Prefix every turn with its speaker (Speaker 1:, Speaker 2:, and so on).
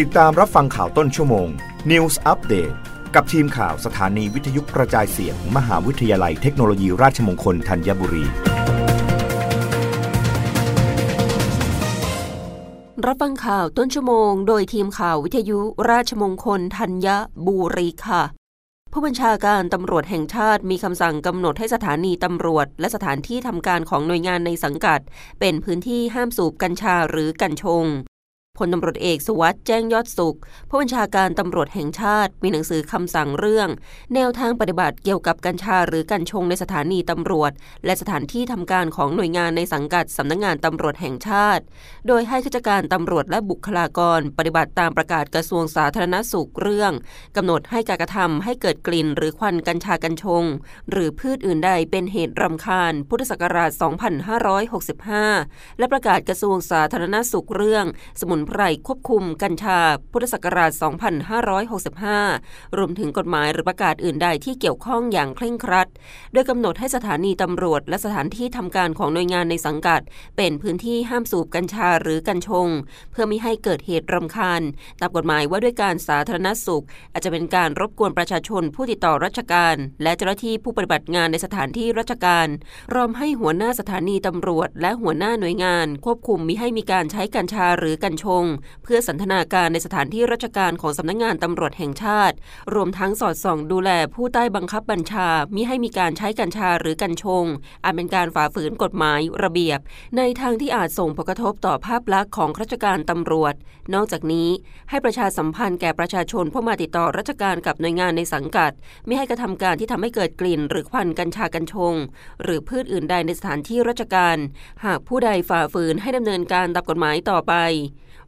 Speaker 1: ติดตามรับฟังข่าวต้นชั่วโมง News Update กับทีมข่าวสถานีวิทยุกระจายเสียงมมหาวิทยาลัยเทคโนโลยีราชมงคลธัญบุรี
Speaker 2: รับฟังข่าวต้นชั่วโมง โดยทีมข่าววิทยุราชมงคลธัญบุรีค่ะ ผู้บัญชาการตำรวจแห่งชาติมีคำสั่งกำหนดให้สถานีตำรวจ และสถานที่ทำการของหน่วยงานในสังกัด เป็นพื้นที่ห้ามสูบกัญชาหรือกัญชง พลตำรวจเอกสุวัสด์แจ้งยอดสุข ผู้บัญชาการตำรวจแห่งชาติ มีหนังสือคำสั่งเรื่อง แนวทางปฏิบัติเกี่ยวกับกัญชาหรือกัญชงในสถานีตำรวจ และสถานที่ทำการของหน่วยงานในสังกัดสำนักงงานตำรวจแห่งชาติ โดยให้ข้าราชการตำรวจและบุคลากร ปฏิบัติตามประกาศกระทรวงสาธารณสุขเรื่องกำหนดให้การกระทำให้เกิดกลิ่น หรือควันกัญชากัญชง หรือพืชอื่นใดเป็นเหตุรำคาญ พุทธศักราช 2565 และประกาศกระทรวงสาธารณสุขเรื่อง สมุนไพรควบคุมกัญชาพุทธศักราช 2565 รวมถึงกฎหมายหรือประกาศอื่นใดที่เกี่ยวข้องอย่างเคร่งครัด โดยกำหนดให้สถานีตำรวจ และสถานที่ทำการของหน่วยงานในสังกัด เป็นพื้นที่ห้ามสูบกัญชาหรือกัญชง เพื่อไม่ให้เกิดเหตุรำคาญ ตามกฎหมายว่าด้วยการสาธารณสุข อาจจะเป็นการรบกวนประชาชนผู้ติดต่อราชการ และเจ้าหน้าที่ผู้ปฏิบัติงานในสถานที่ราชการรอมให้หัวหน้าสถานีตำรวจ และหัวหน้าหน่วยงาน ควบคุมมิให้มีการใช้กัญชาหรือกัญชง เพื่อสันทนาการในสถานที่ราชการของสำนักงงานตำรวจแห่งชาติ รวมทั้งสอดส่องดูแลผู้ใต้บังคับบัญชามิให้มีการใช้กัญชาหรือกัญชงอาจเป็นการฝ่าฝืนกฎหมายระเบียบ ในทางที่อาจส่งผลกระทบต่อภาพลักษณ์ของราชการตำรวจ นอกจากนี้ให้ประชาสัมพันธ์แก่ประชาชนผู้มาติดต่อราชการกับหน่วยงานในสังกัด ไม่ให้กระทำการที่ทำให้เกิดกลิ่น หรือควันกัญชากัญชง หรือพืชอื่นใดในสถานที่ราชการ หากผู้ใดฝ่าฝืนให้ดำเนินการตามกฎหมายต่อไป